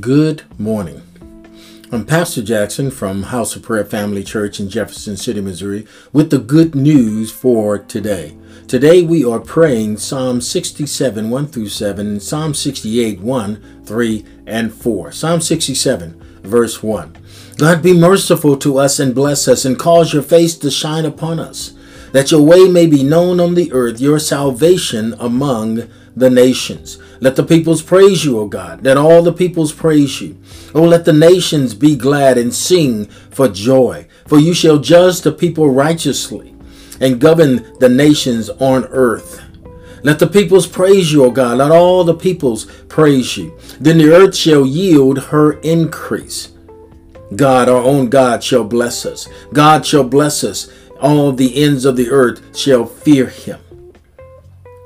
Good morning. I'm Pastor Jackson from House of Prayer Family Church in Jefferson City, Missouri, with the good news for today. Today we are praying Psalm 67, 1 through 7, Psalm 68, 1, 3, and 4. Psalm 67, verse 1. God be merciful to us and bless us, and cause your face to shine upon us, that your way may be known on the earth, your salvation among the nations. Let the peoples praise you, O God. Let all the peoples praise you. O let the nations be glad and sing for joy. For you shall judge the people righteously and govern the nations on earth. Let the peoples praise you, O God. Let all the peoples praise you. Then the earth shall yield her increase. God, our own God, shall bless us. God shall bless us. All the ends of the earth shall fear him.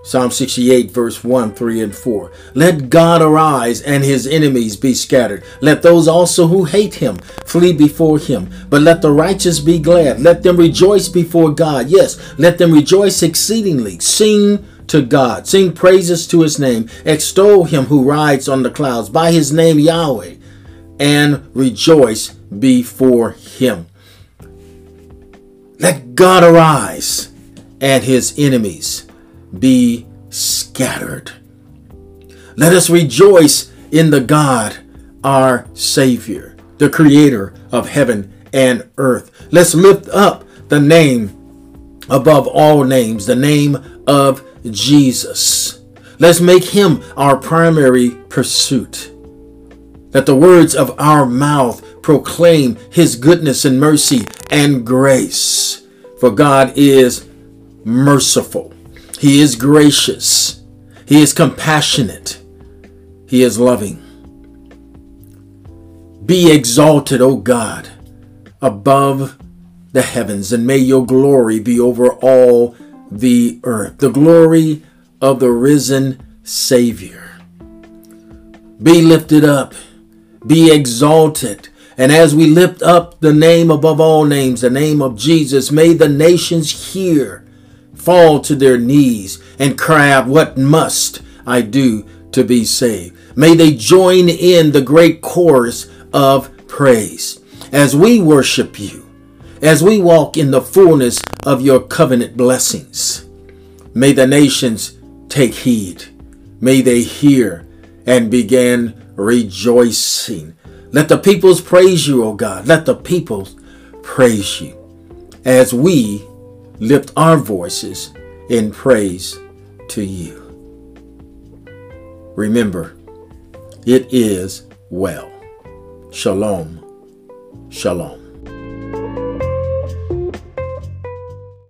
Psalm 68, verse 1, 3, and 4. Let God arise and his enemies be scattered. Let those also who hate him flee before him. But let the righteous be glad. Let them rejoice before God. Yes, let them rejoice exceedingly. Sing to God. Sing praises to his name. Extol him who rides on the clouds by his name Yahweh and rejoice before him. Let God arise and his enemies be scattered. Let us rejoice in the God, our Savior, the Creator of heaven and earth. Let's lift up the name above all names, the name of Jesus. Let's make him our primary pursuit. Let the words of our mouth proclaim his goodness and mercy and grace. For God is merciful he is gracious. He is compassionate. He is loving. Be exalted, O God, above the heavens, and may your glory be over all the earth. The glory of the risen Savior. Be lifted up. Be exalted. And as we lift up the name above all names, the name of Jesus, may the nations hear fall to their knees and cry out, What must I do to be saved? May they join in the great chorus of praise as we worship you, as we walk in the fullness of your covenant blessings. May the nations take heed. May they hear and begin rejoicing. Let the peoples praise you, O God. Let the peoples praise you as we lift our voices in praise to you. Remember, it is well. Shalom. Shalom.